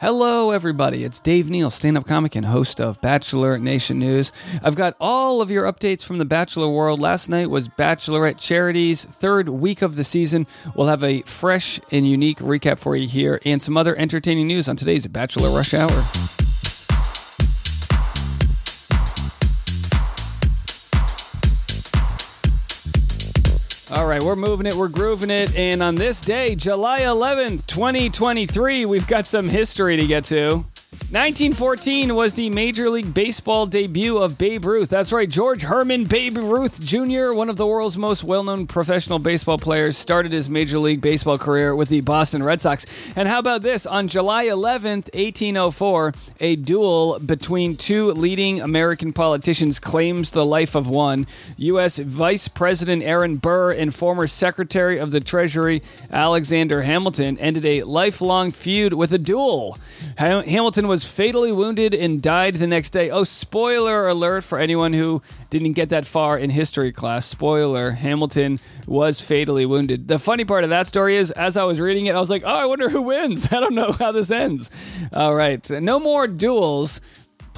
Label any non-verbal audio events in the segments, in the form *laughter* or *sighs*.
Hello, everybody. It's Dave Neal, stand up comic and host of Bachelor Nation News. I've got all of your updates from the Bachelor world. Last night was Bachelorette Charity's third week of the season. We'll have a fresh and unique recap for you here and some other entertaining news on today's Bachelor Rush Hour. All right, we're moving it, we're grooving it, and on this day, July 11th, 2023, we've got some history to get to. 1914 was the Major League Baseball debut of Babe Ruth. That's right, George Herman Babe Ruth Jr., one of the world's most well known professional baseball players, started his Major League Baseball career with the Boston Red Sox. And how about this? On July 11th, 1804, a duel between two leading American politicians claims the life of one. U.S. Vice President Aaron Burr and former Secretary of the Treasury Alexander Hamilton ended a lifelong feud with a duel. Hamilton was was fatally wounded and died the next day. Oh, spoiler alert for anyone who didn't get that far in history class. Spoiler Hamilton was fatally wounded. The funny part of that story is, as I was reading it, I was like, oh, I wonder who wins. *laughs* I don't know how this ends. All right. No more duels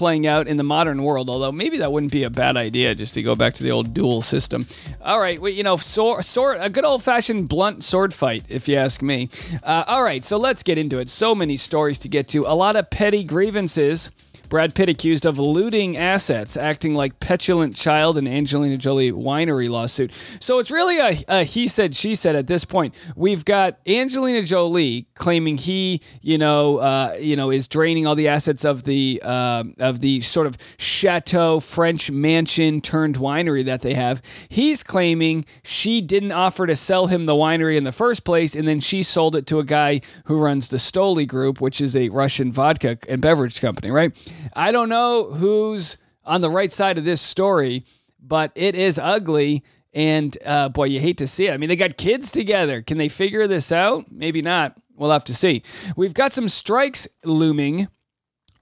playing out in the modern world, although maybe that wouldn't be a bad idea just to go back to the old duel system. All right, well, you know, sword, sword a good old fashioned blunt sword fight, if you ask me. Uh, all right, so let's get into it. So many stories to get to, a lot of petty grievances. Brad Pitt accused of looting assets, acting like petulant child in Angelina Jolie winery lawsuit. So it's really a, a, he said she said at this point. We've got Angelina Jolie claiming he, you know, uh, you know, is draining all the assets of the uh, of the sort of chateau French mansion turned winery that they have. He's claiming she didn't offer to sell him the winery in the first place, and then she sold it to a guy who runs the Stoli Group, which is a Russian vodka and beverage company, right? I don't know who's on the right side of this story, but it is ugly. And uh, boy, you hate to see it. I mean, they got kids together. Can they figure this out? Maybe not. We'll have to see. We've got some strikes looming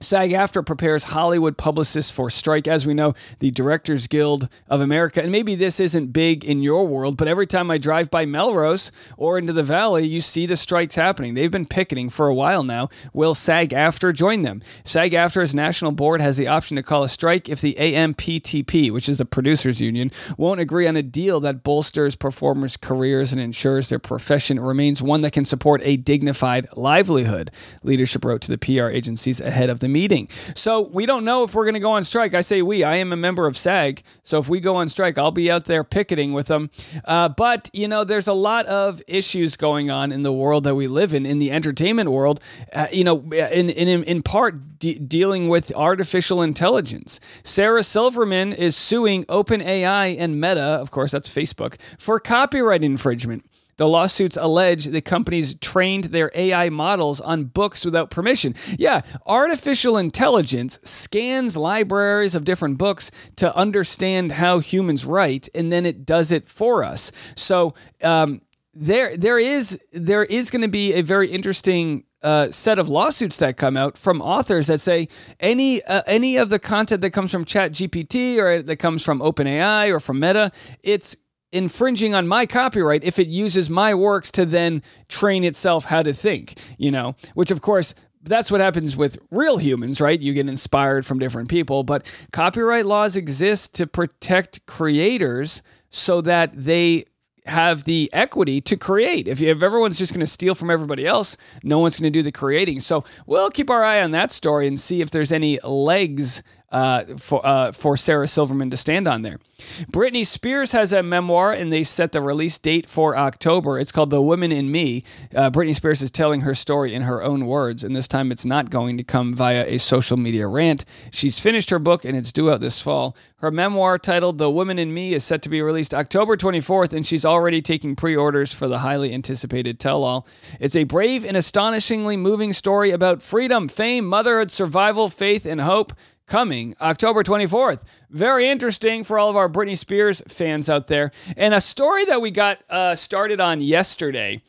SAG AFTRA prepares Hollywood publicists for strike. As we know, the Directors Guild of America, and maybe this isn't big in your world, but every time I drive by Melrose or into the Valley, you see the strikes happening. They've been picketing for a while now. Will SAG AFTRA join them? SAG AFTRA's national board has the option to call a strike if the AMPTP, which is the producers union, won't agree on a deal that bolsters performers' careers and ensures their profession remains one that can support a dignified livelihood. Leadership wrote to the PR agencies ahead of the meeting. So we don't know if we're going to go on strike. I say we. I am a member of SAG. So if we go on strike, I'll be out there picketing with them. Uh, but, you know, there's a lot of issues going on in the world that we live in, in the entertainment world, uh, you know, in, in, in part de- dealing with artificial intelligence. Sarah Silverman is suing OpenAI and Meta, of course, that's Facebook, for copyright infringement. The lawsuits allege the companies trained their AI models on books without permission. Yeah, artificial intelligence scans libraries of different books to understand how humans write, and then it does it for us. So, um, there, there is there is going to be a very interesting uh, set of lawsuits that come out from authors that say any uh, any of the content that comes from Chat GPT or that comes from OpenAI or from Meta, it's infringing on my copyright if it uses my works to then train itself how to think, you know, which of course that's what happens with real humans, right? You get inspired from different people, but copyright laws exist to protect creators so that they have the equity to create. If, if everyone's just going to steal from everybody else, no one's going to do the creating. So we'll keep our eye on that story and see if there's any legs uh, for uh, for Sarah Silverman to stand on there. Britney Spears has a memoir, and they set the release date for October. It's called "The Woman in Me." Uh, Britney Spears is telling her story in her own words, and this time it's not going to come via a social media rant. She's finished her book, and it's due out this fall. Her memoir, titled "The Woman in Me," is set to be released October 24th, and she's already taking pre-orders for the highly anticipated tell-all. It's a brave and astonishingly moving story about freedom, fame, motherhood, survival, faith, and hope coming October 24th. Very interesting for all of our Britney Spears fans out there. And a story that we got uh, started on yesterday.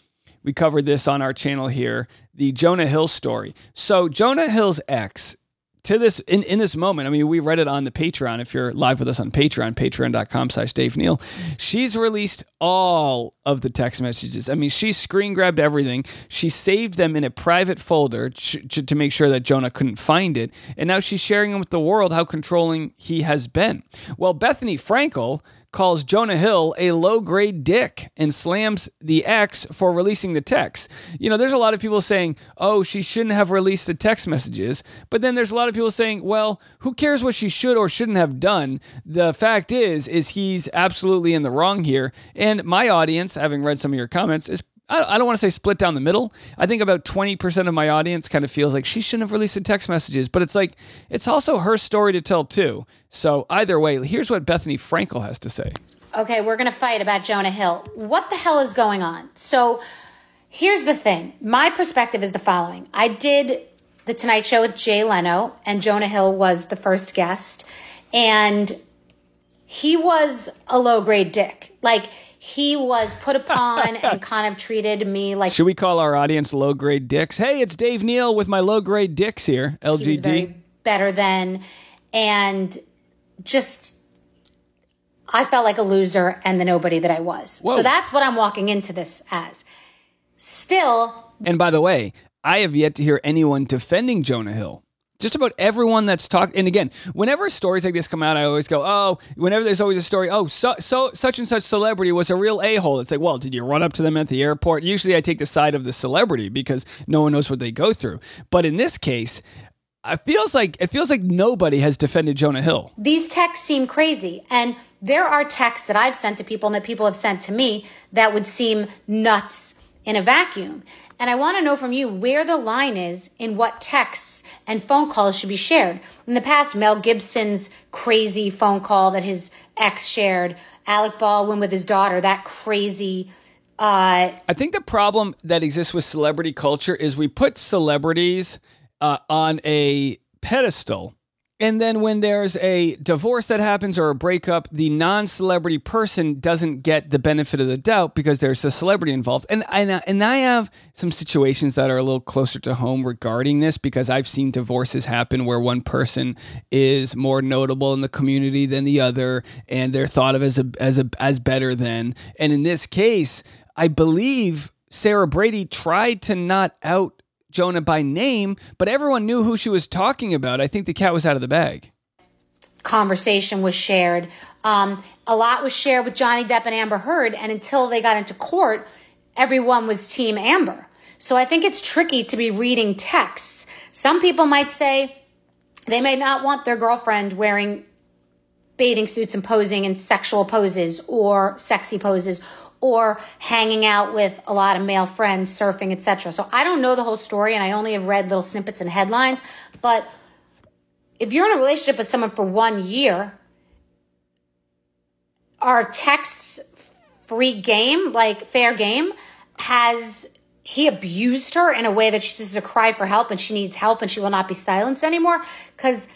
We covered this on our channel here the Jonah Hill story. So, Jonah Hill's ex to this in, in this moment, I mean, we read it on the Patreon. If you're live with us on Patreon, patreon.com slash Dave Neal, she's released all of the text messages. I mean, she screen grabbed everything. She saved them in a private folder to, to make sure that Jonah couldn't find it. And now she's sharing them with the world how controlling he has been. Well, Bethenny Frankel calls Jonah Hill a low grade dick and slams the ex for releasing the text. You know, there's a lot of people saying, oh, she shouldn't have released the text messages. But then there's a lot of people saying, well, who cares what she should or shouldn't have done? The fact is, is he's absolutely in the wrong here. And my audience, having read some of your comments, is I don't want to say split down the middle. I think about 20% of my audience kind of feels like she shouldn't have released the text messages, but it's like, it's also her story to tell too. So either way, here's what Bethenny Frankel has to say. Okay, we're going to fight about Jonah Hill. What the hell is going on? So here's the thing my perspective is the following I did The Tonight Show with Jay Leno, and Jonah Hill was the first guest. And he was a low grade dick. Like, he was put upon and *laughs* kind of treated me like. Should we call our audience low grade dicks? Hey, it's Dave Neal with my low grade dicks here. LGD. better than, and just. I felt like a loser and the nobody that I was. Whoa. So that's what I'm walking into this as. Still. And by the way, I have yet to hear anyone defending Jonah Hill just about everyone that's talked and again whenever stories like this come out i always go oh whenever there's always a story oh so, so such and such celebrity was a real a-hole. It's like well did you run up to them at the airport? Usually i take the side of the celebrity because no one knows what they go through. But in this case it feels like it feels like nobody has defended Jonah Hill. These texts seem crazy, and there are texts that I've sent to people and that people have sent to me that would seem nuts in a vacuum. And I want to know from you where the line is in what texts and phone calls should be shared. In the past, Mel Gibson's crazy phone call that his ex shared, Alec Baldwin with his daughter, that crazy. Uh, I think the problem that exists with celebrity culture is we put celebrities uh, on a pedestal and then when there's a divorce that happens or a breakup, the non-celebrity person doesn't get the benefit of the doubt because there's a celebrity involved. And and, and I have some situations that are a little closer to home regarding this because I've seen divorces happen where one person is more notable in the community than the other and they're thought of as a, as a, as better than. And in this case, I believe Sarah Brady tried to not out Jonah by name, but everyone knew who she was talking about. I think the cat was out of the bag. Conversation was shared. Um, a lot was shared with Johnny Depp and Amber Heard, and until they got into court, everyone was Team Amber. So I think it's tricky to be reading texts. Some people might say they may not want their girlfriend wearing bathing suits and posing in sexual poses or sexy poses or hanging out with a lot of male friends, surfing, etc. So I don't know the whole story and I only have read little snippets and headlines, but if you're in a relationship with someone for 1 year, are texts free game, like fair game? Has he abused her in a way that she she's a cry for help and she needs help and she will not be silenced anymore? Because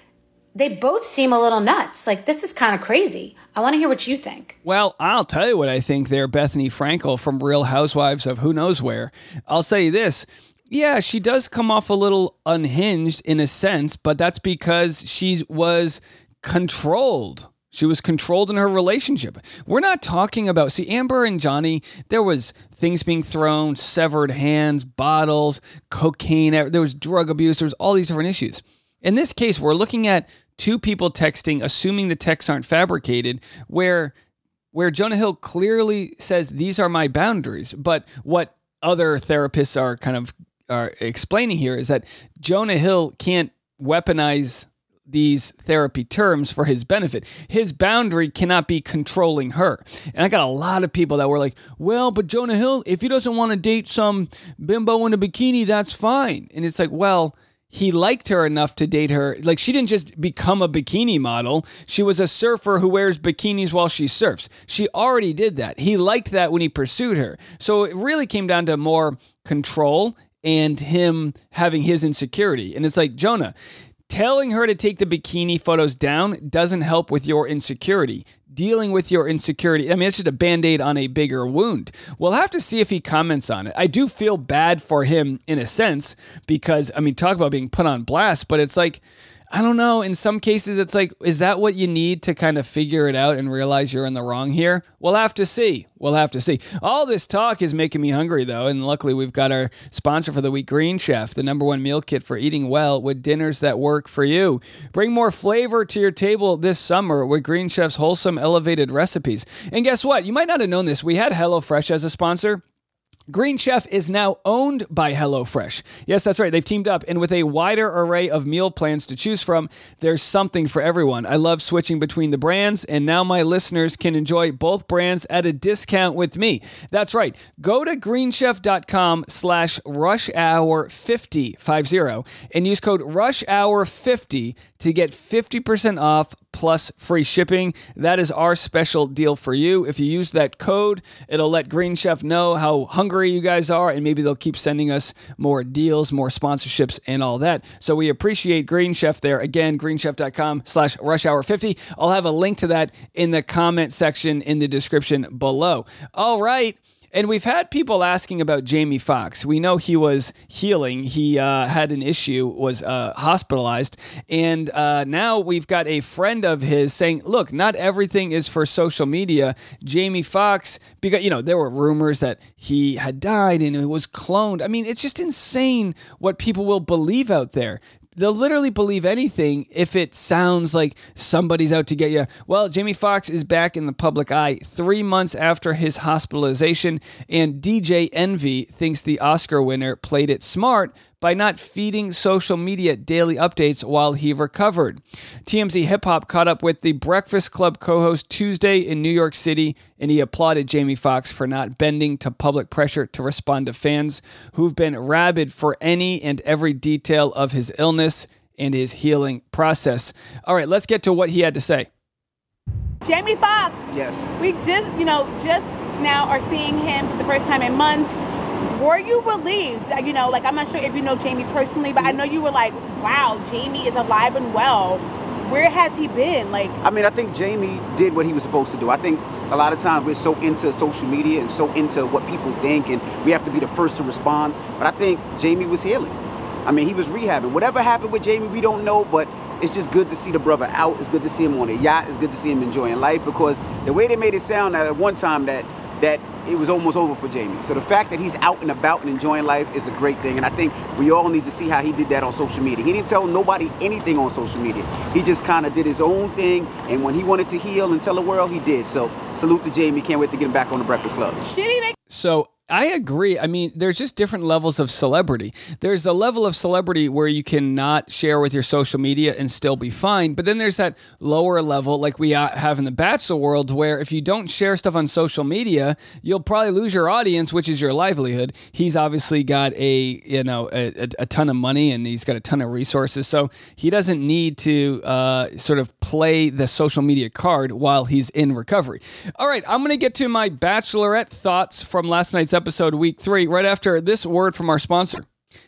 they both seem a little nuts. Like, this is kind of crazy. I want to hear what you think. Well, I'll tell you what I think there, Bethenny Frankel from Real Housewives of Who Knows Where. I'll say this. Yeah, she does come off a little unhinged in a sense, but that's because she was controlled. She was controlled in her relationship. We're not talking about, see, Amber and Johnny, there was things being thrown, severed hands, bottles, cocaine, there was drug abuse, there was all these different issues. In this case, we're looking at two people texting, assuming the texts aren't fabricated, where where Jonah Hill clearly says these are my boundaries. But what other therapists are kind of are explaining here is that Jonah Hill can't weaponize these therapy terms for his benefit. His boundary cannot be controlling her. And I got a lot of people that were like, well, but Jonah Hill, if he doesn't want to date some bimbo in a bikini, that's fine. And it's like, well, he liked her enough to date her. Like she didn't just become a bikini model. She was a surfer who wears bikinis while she surfs. She already did that. He liked that when he pursued her. So it really came down to more control and him having his insecurity. And it's like, Jonah, telling her to take the bikini photos down doesn't help with your insecurity dealing with your insecurity. I mean, it's just a band aid on a bigger wound. We'll have to see if he comments on it. I do feel bad for him in a sense because, I mean, talk about being put on blast, but it's like, I don't know. In some cases, it's like, is that what you need to kind of figure it out and realize you're in the wrong here? We'll have to see. We'll have to see. All this talk is making me hungry, though. And luckily, we've got our sponsor for the week, Green Chef, the number one meal kit for eating well with dinners that work for you. Bring more flavor to your table this summer with Green Chef's wholesome, elevated recipes. And guess what? You might not have known this. We had HelloFresh as a sponsor. Green Chef is now owned by HelloFresh. Yes, that's right. They've teamed up, and with a wider array of meal plans to choose from, there's something for everyone. I love switching between the brands, and now my listeners can enjoy both brands at a discount with me. That's right. Go to greenchef.com slash rush hour 50, 50 and use code rush hour 50 to get 50% off plus free shipping. That is our special deal for you. If you use that code, it'll let Green Chef know how hungry you guys are, and maybe they'll keep sending us more deals, more sponsorships, and all that. So we appreciate Green Chef there. Again, greenchef.com slash rush hour 50. I'll have a link to that in the comment section in the description below. All right. And we've had people asking about Jamie Foxx. We know he was healing. He uh, had an issue, was uh, hospitalized, and uh, now we've got a friend of his saying, "Look, not everything is for social media." Jamie Foxx, because you know there were rumors that he had died and it was cloned. I mean, it's just insane what people will believe out there they'll literally believe anything if it sounds like somebody's out to get you. Well, Jamie Foxx is back in the public eye three months after his hospitalization, and DJ Envy thinks the Oscar winner played it smart by not feeding social media daily updates while he recovered. TMZ Hip Hop caught up with the Breakfast Club co host Tuesday in New York City, and he applauded Jamie Foxx for not bending to public pressure to respond to fans who've been rabid for any and every detail of his illness and his healing process. All right, let's get to what he had to say. Jamie Foxx. Yes. We just, you know, just now are seeing him for the first time in months. Were you relieved? Uh, you know, like I'm not sure if you know Jamie personally, but I know you were like, wow, Jamie is alive and well. Where has he been? Like, I mean, I think Jamie did what he was supposed to do. I think a lot of times we're so into social media and so into what people think, and we have to be the first to respond. But I think Jamie was healing. I mean, he was rehabbing. Whatever happened with Jamie, we don't know, but it's just good to see the brother out. It's good to see him on a yacht. It's good to see him enjoying life because the way they made it sound at one time that that it was almost over for Jamie. So the fact that he's out and about and enjoying life is a great thing. And I think we all need to see how he did that on social media. He didn't tell nobody anything on social media. He just kind of did his own thing. And when he wanted to heal and tell the world, he did. So salute to Jamie. Can't wait to get him back on the Breakfast Club. So I agree. I mean, there's just different levels of celebrity. There's a level of celebrity where you cannot share with your social media and still be fine. But then there's that lower level, like we have in the Bachelor world, where if you don't share stuff on social media, you'll probably lose your audience, which is your livelihood. He's obviously got a you know a, a ton of money and he's got a ton of resources, so he doesn't need to uh, sort of play the social media card while he's in recovery. All right, I'm gonna get to my Bachelorette thoughts from last night's episode, week three, right after this word from our sponsor.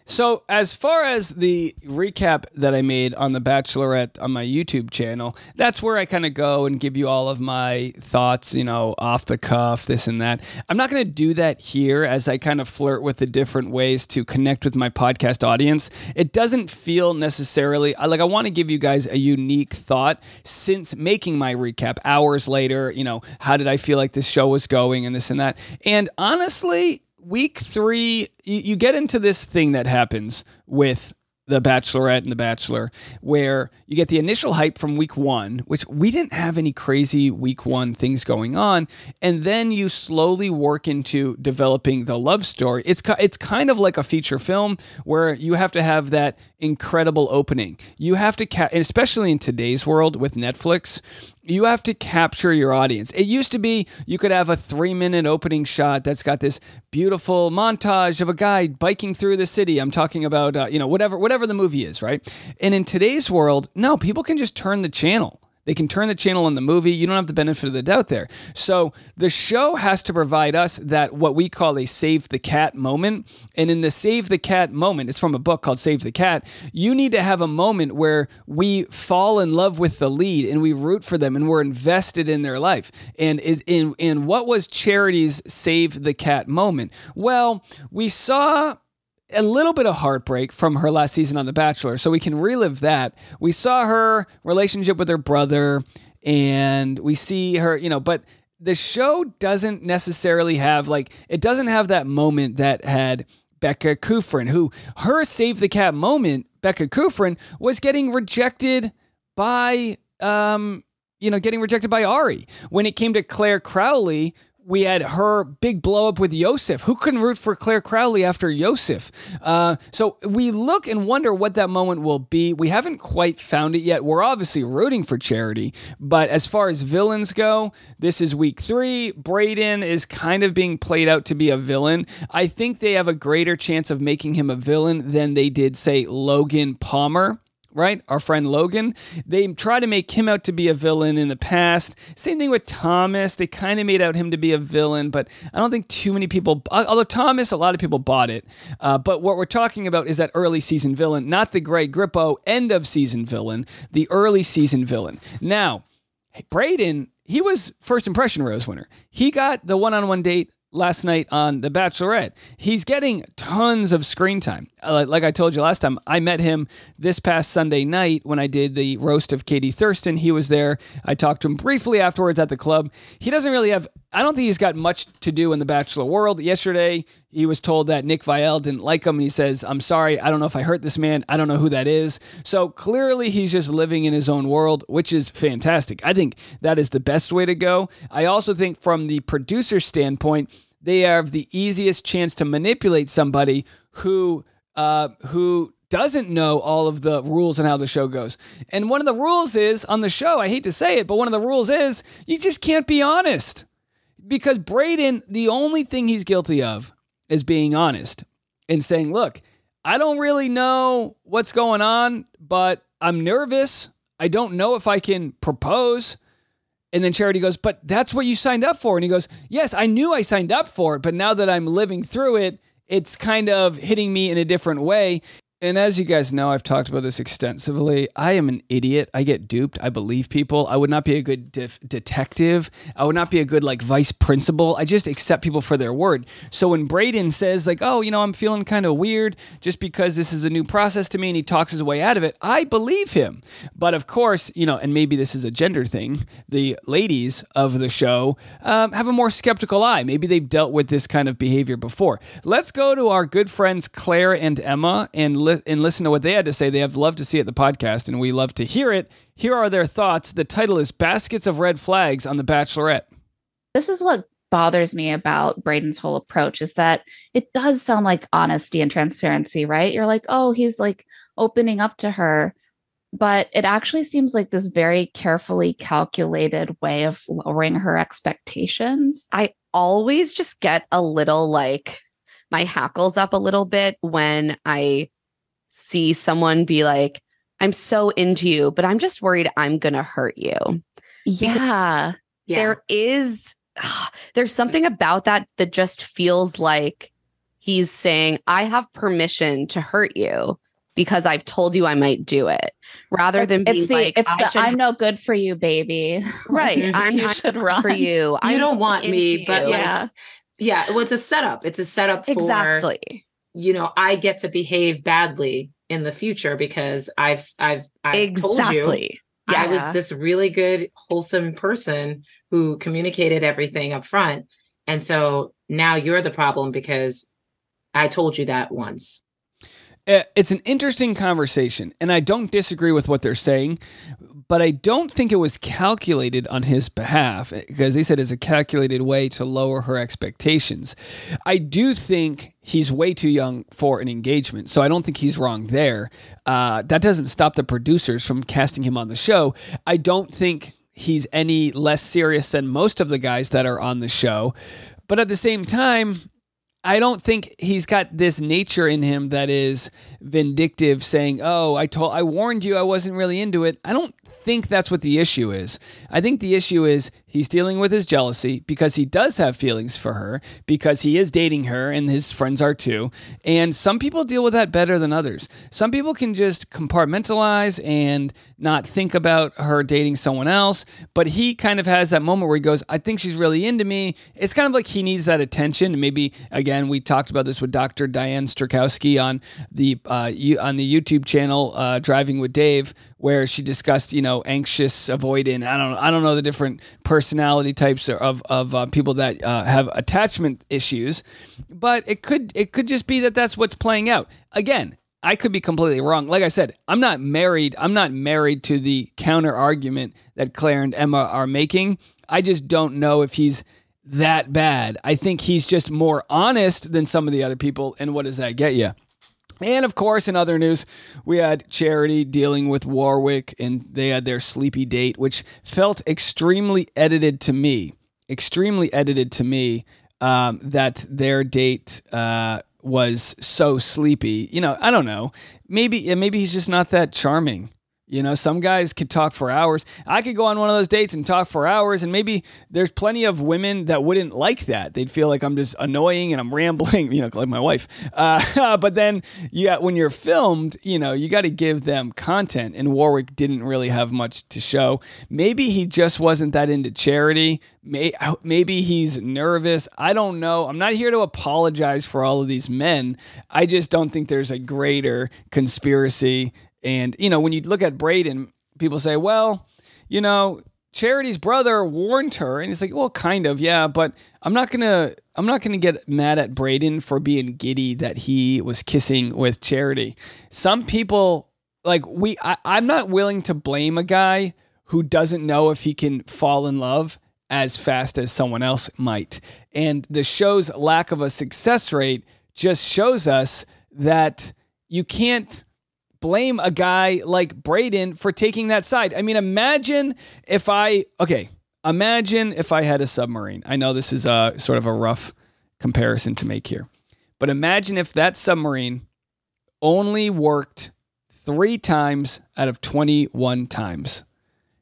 So, as far as the recap that I made on The Bachelorette on my YouTube channel, that's where I kind of go and give you all of my thoughts, you know, off the cuff, this and that. I'm not going to do that here as I kind of flirt with the different ways to connect with my podcast audience. It doesn't feel necessarily like I want to give you guys a unique thought since making my recap hours later, you know, how did I feel like this show was going and this and that. And honestly, week three, you, you get into this thing that happens with the Bachelorette and the Bachelor, where you get the initial hype from week one, which we didn't have any crazy week one things going on, and then you slowly work into developing the love story. It's it's kind of like a feature film where you have to have that incredible opening. You have to, ca- especially in today's world with Netflix, you have to capture your audience. It used to be you could have a three minute opening shot that's got this beautiful montage of a guy biking through the city. I'm talking about, uh, you know, whatever, whatever the movie is, right? And in today's world, no, people can just turn the channel. They can turn the channel on the movie. You don't have the benefit of the doubt there. So the show has to provide us that what we call a save the cat moment. And in the save the cat moment, it's from a book called Save the Cat. You need to have a moment where we fall in love with the lead and we root for them and we're invested in their life. And is in in what was Charity's save the cat moment? Well, we saw a little bit of heartbreak from her last season on The Bachelor, so we can relive that. We saw her relationship with her brother, and we see her, you know, but the show doesn't necessarily have like it doesn't have that moment that had Becca Kufrin, who her save the cat moment, Becca Kufrin, was getting rejected by um, you know, getting rejected by Arie. When it came to Clare Crawley, we had her big blow up with Yosef. Who couldn't root for Clare Crawley after Yosef? Uh, so we look and wonder what that moment will be. We haven't quite found it yet. We're obviously rooting for Charity, but as far as villains go, this is week three. Brayden is kind of being played out to be a villain. I think they have a greater chance of making him a villain than they did, say, Logan Palmer right? Our friend Logan. They tried to make him out to be a villain in the past. Same thing with Thomas. They kind of made out him to be a villain, but I don't think too many people, although Thomas, a lot of people bought it. Uh, but what we're talking about is that early season villain, not the Greg Grippo end of season villain, the early season villain. Now, Brayden, he was first impression rose winner. He got the one on one date last night on The Bachelorette. He's getting tons of screen time. Uh, like I told you last time, I met him this past Sunday night when I did the roast of Katie Thurston. He was there. I talked to him briefly afterwards at the club. He doesn't really have, I don't think he's got much to do in the Bachelor world. Yesterday, he was told that Nick Viall didn't like him, and he says, I'm sorry, I don't know if I hurt this man. I don't know who that is. So clearly, he's just living in his own world, which is fantastic. I think that is the best way to go. I also think, from the producer standpoint, they have the easiest chance to manipulate somebody who uh, who doesn't know all of the rules and how the show goes. And one of the rules is on the show, I hate to say it, but one of the rules is you just can't be honest. Because Brayden, the only thing he's guilty of is being honest and saying, look, I don't really know what's going on, but I'm nervous. I don't know if I can propose. And then Charity goes, But that's what you signed up for. And he goes, Yes, I knew I signed up for it, but now that I'm living through it, it's kind of hitting me in a different way. And as you guys know, I've talked about this extensively. I am an idiot. I get duped. I believe people. I would not be a good def- detective. I would not be a good like vice principal. I just accept people for their word. So when Brayden says like, "Oh, you know, I'm feeling kind of weird just because this is a new process to me," and he talks his way out of it, I believe him. But of course, you know, and maybe this is a gender thing. The ladies of the show um, have a more skeptical eye. Maybe they've dealt with this kind of behavior before. Let's go to our good friends Claire and Emma and li- and listen to what they had to say. They have loved to see it the podcast, and we love to hear it. Here are their thoughts. The title is "Baskets of Red Flags" on The Bachelorette. This is what bothers me about Brayden's whole approach is that it does sound like honesty and transparency, right? You're like, oh, he's like opening up to her. But it actually seems like this very carefully calculated way of lowering her expectations. I always just get a little like my hackles up a little bit when I see someone be like, I'm so into you, but I'm just worried I'm going to hurt you. Yeah. yeah. There is, *sighs* there's something about that that just feels like he's saying, I have permission to hurt you because I've told you I might do it rather it's, than being it's the, like, it's the, I'm no good for you, baby. *laughs* Right. *laughs* I'm not good run. for you. You I'm don't want me, but you. yeah. Yeah. Well, it's a setup. It's a setup for, exactly. You know, I get to behave badly in the future because I've I've I've exactly. told you yeah. I was this really good, wholesome person who communicated everything up front. And so now you're the problem because I told you that once. Uh, it's an interesting conversation, and I don't disagree with what they're saying, but I don't think it was calculated on his behalf because they said it's a calculated way to lower her expectations. I do think he's way too young for an engagement, so I don't think he's wrong there. Uh, that doesn't stop the producers from casting him on the show. I don't think he's any less serious than most of the guys that are on the show, but at the same time, I don't think he's got this nature in him that is vindictive, saying, "Oh, I told, I warned you, I wasn't really into it." I don't think that's what the issue is. I think the issue is he's dealing with his jealousy because he does have feelings for her, because he is dating her and his friends are too. And some people deal with that better than others. Some people can just compartmentalize and not think about her dating someone else. But he kind of has that moment where he goes, I think she's really into me. It's kind of like he needs that attention. Maybe, again, we talked about this with Dr. Diane Strakowski on the, uh, on the YouTube channel, uh, Driving with Dave, where she discussed, you know, anxious, avoidant. I don't, I don't know the different personality types of of uh, people that uh, have attachment issues, but it could it could just be that that's what's playing out. Again, I could be completely wrong. Like I said, I'm not married. I'm not married to the counter argument that Claire and Emma are making. I just don't know if he's that bad. I think he's just more honest than some of the other people. And what does that get you? And of course, in other news, we had Charity dealing with Warwick, and they had their sleepy date, which felt extremely edited to me. Extremely edited to me um, that their date uh, was so sleepy. You know, I don't know. Maybe maybe he's just not that charming. You know, some guys could talk for hours. I could go on one of those dates and talk for hours, and maybe there's plenty of women that wouldn't like that. They'd feel like I'm just annoying and I'm *laughs* rambling, you know, like my wife. Uh, *laughs* but then, yeah, when you're filmed, you know, you got to give them content, and Warwick didn't really have much to show. Maybe he just wasn't that into charity. Maybe he's nervous. I don't know. I'm not here to apologize for all of these men. I just don't think there's a greater conspiracy and, you know, when you look at Brayden, people say, well, you know, Charity's brother warned her. And it's like, well, kind of, yeah, but I'm not gonna I'm not gonna get mad at Brayden for being giddy that he was kissing with Charity. Some people like we I, I'm not willing to blame a guy who doesn't know if he can fall in love as fast as someone else might. And the show's lack of a success rate just shows us that you can't blame a guy like Brayden for taking that side. I mean, imagine if I, okay, imagine if I had a submarine. I know this is a sort of a rough comparison to make here, but imagine if that submarine only worked three times out of 21 times.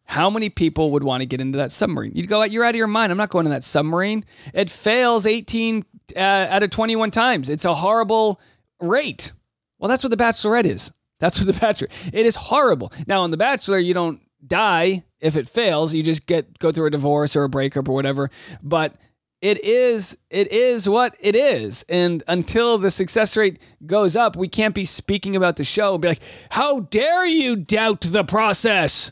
How many people would want to get into that submarine? You'd go, you're out of your mind. I'm not going to that submarine. It fails 18 uh, out of 21 times. It's a horrible rate. Well, that's what The Bachelorette is. That's what The Bachelor. It is horrible. Now on The Bachelor, you don't die if it fails. You just get go through a divorce or a breakup or whatever. But it is it is what it is. And until the success rate goes up, we can't be speaking about the show and be like, "How dare you doubt the process?"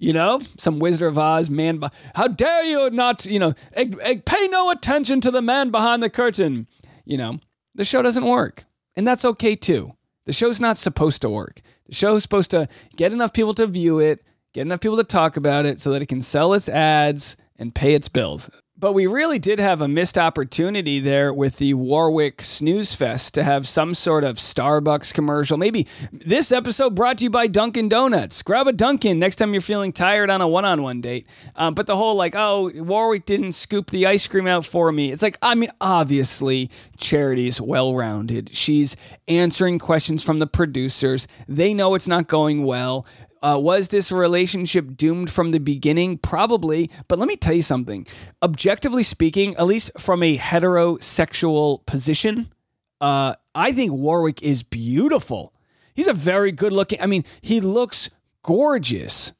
You know, some Wizard of Oz man. How dare you not? You know, pay no attention to the man behind the curtain. You know, the show doesn't work, and that's okay too. The show's not supposed to work. The show's supposed to get enough people to view it, get enough people to talk about it so that it can sell its ads and pay its bills. But we really did have a missed opportunity there with the Warwick Snooze Fest to have some sort of Starbucks commercial. Maybe this episode brought to you by Dunkin' Donuts. Grab a Dunkin' next time you're feeling tired on a one on one date. Um, but the whole like, oh, Warwick didn't scoop the ice cream out for me. It's like, I mean, obviously, Charity's well rounded. She's answering questions from the producers. They know it's not going well. Uh, was this relationship doomed from the beginning? Probably. But let me tell you something. Objectively speaking, at least from a heterosexual position, uh, I think Warwick is beautiful. He's a very good looking, I mean, he looks gorgeous.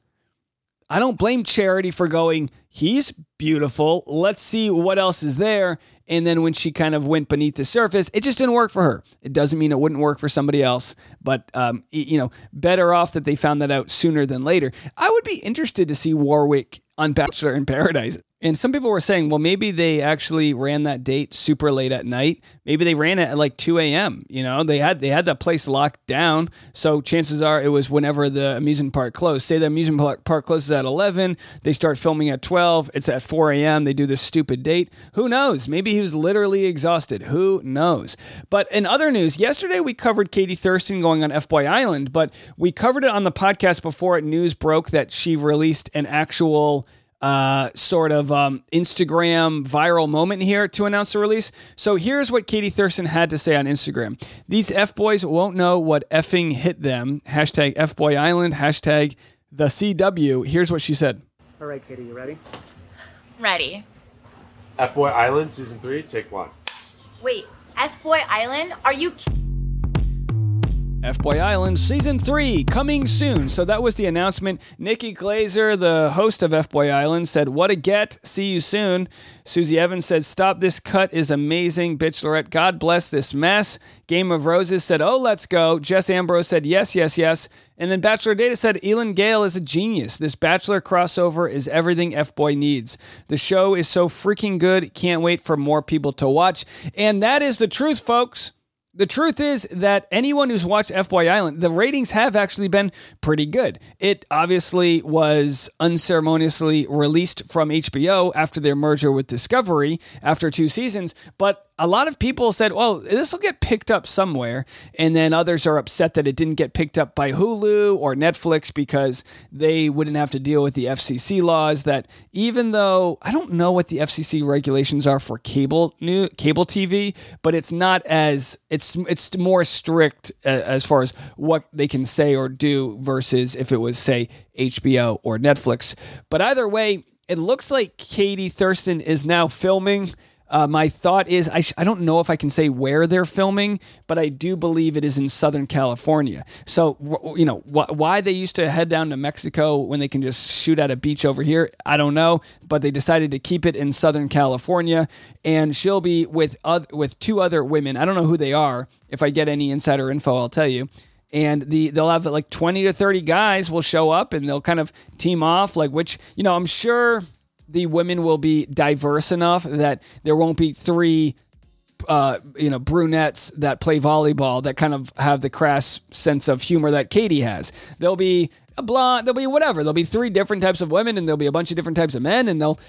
I don't blame Charity for going, he's beautiful. Let's see what else is there. And then when she kind of went beneath the surface, it just didn't work for her. It doesn't mean it wouldn't work for somebody else, but um, you know, better off that they found that out sooner than later. I would be interested to see Warwick on Bachelor in Paradise. And some people were saying, well, maybe they actually ran that date super late at night. Maybe they ran it at like 2 a.m. You know, they had they had that place locked down. So chances are it was whenever the amusement park closed. Say the amusement park closes at 11, they start filming at 12. It's at 4 a.m. They do this stupid date. Who knows? Maybe he was literally exhausted. Who knows? But in other news, yesterday we covered Katie Thurston going on F Boy Island, but we covered it on the podcast before it news broke that she released an actual uh, sort of um, Instagram viral moment here to announce the release. So here's what Katie Thurston had to say on Instagram. These F boys won't know what effing hit them. Hashtag F Boy Island. Hashtag the CW. Here's what she said. All right, Katie, you ready? Ready. F Boy Island season three, take one. Wait, F Boy Island? Are you F Boy Island Season 3 coming soon. So that was the announcement. Nikki Glazer, the host of F Boy Island, said, What a get. See you soon. Susie Evans said, Stop this cut is amazing. Bitch Lorette, God bless this mess. Game of Roses said, Oh, let's go. Jess Ambrose said, Yes, yes, yes. And then Bachelor Data said, Elan Gale is a genius. This Bachelor crossover is everything F Boy needs. The show is so freaking good. Can't wait for more people to watch. And that is the truth, folks the truth is that anyone who's watched FY Island, the ratings have actually been pretty good. It obviously was unceremoniously released from HBO after their merger with Discovery after two seasons, but a lot of people said, well, this will get picked up somewhere. And then others are upset that it didn't get picked up by Hulu or Netflix because they wouldn't have to deal with the FCC laws. That even though I don't know what the FCC regulations are for cable new cable TV, but it's not as it's it's more strict uh, as far as what they can say or do versus if it was say HBO or Netflix. But either way, it looks like Katie Thurston is now filming uh, my thought is I, sh- I don't know if I can say where they're filming, but I do believe it is in Southern California. So, you know, wh- why they used to head down to Mexico when they can just shoot at a beach over here, I don't know. But they decided to keep it in Southern California, and she'll be with with two other women. I don't know who they are. If I get any insider info, I'll tell you and the they'll have like 20 to 30 guys will show up and they'll kind of team off like which you know i'm sure the women will be diverse enough that there won't be three uh, you know brunettes that play volleyball that kind of have the crass sense of humor that Katie has. There'll be a blonde, there'll be whatever. There'll be three different types of women, and there'll be a bunch of different types of men, and they'll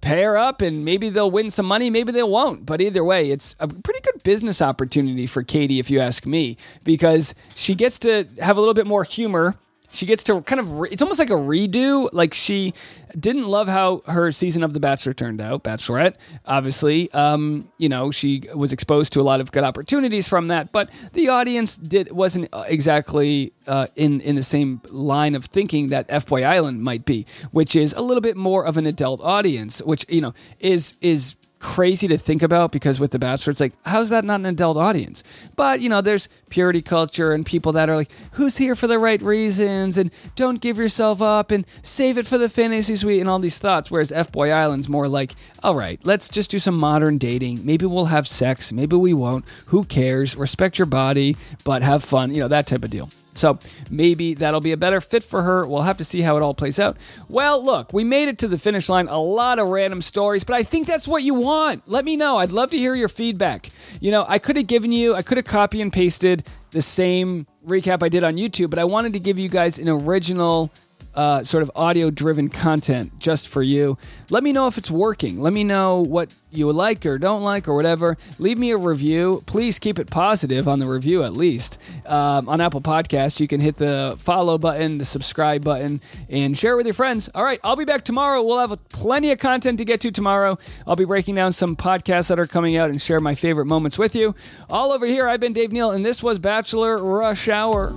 pair up, and maybe they'll win some money, maybe they won't. But either way, it's a pretty good business opportunity for Katie, if you ask me, because she gets to have a little bit more humor she gets to kind of re- it's almost like a redo like she didn't love how her season of the bachelor turned out bachelorette obviously um, you know she was exposed to a lot of good opportunities from that but the audience did wasn't uh, exactly uh, in in the same line of thinking that f-boy island might be which is a little bit more of an adult audience which you know is is crazy to think about because with The Bachelor, it's like, how's that not an adult audience? But, you know, there's purity culture and people that are like, who's here for the right reasons and don't give yourself up and save it for the fantasy suite and all these thoughts. Whereas F Boy Island's more like, all right, let's just do some modern dating. Maybe we'll have sex. Maybe we won't. Who cares? Respect your body, but have fun. You know, that type of deal. So maybe that'll be a better fit for her. We'll have to see how it all plays out. Well, look, we made it to the finish line. A lot of random stories, but I think that's what you want. Let me know. I'd love to hear your feedback. You know, I could have given you, I could have copy and pasted the same recap I did on YouTube, but I wanted to give you guys an original uh, sort of audio driven content just for you. Let me know if it's working. Let me know what you like or don't like or whatever. Leave me a review. Please keep it positive on the review at least. Um, on Apple Podcasts, you can hit the follow button, the subscribe button, and share it with your friends. All right, I'll be back tomorrow. We'll have plenty of content to get to tomorrow. I'll be breaking down some podcasts that are coming out and share my favorite moments with you. All over here, I've been Dave Neal, and this was Bachelor Rush Hour.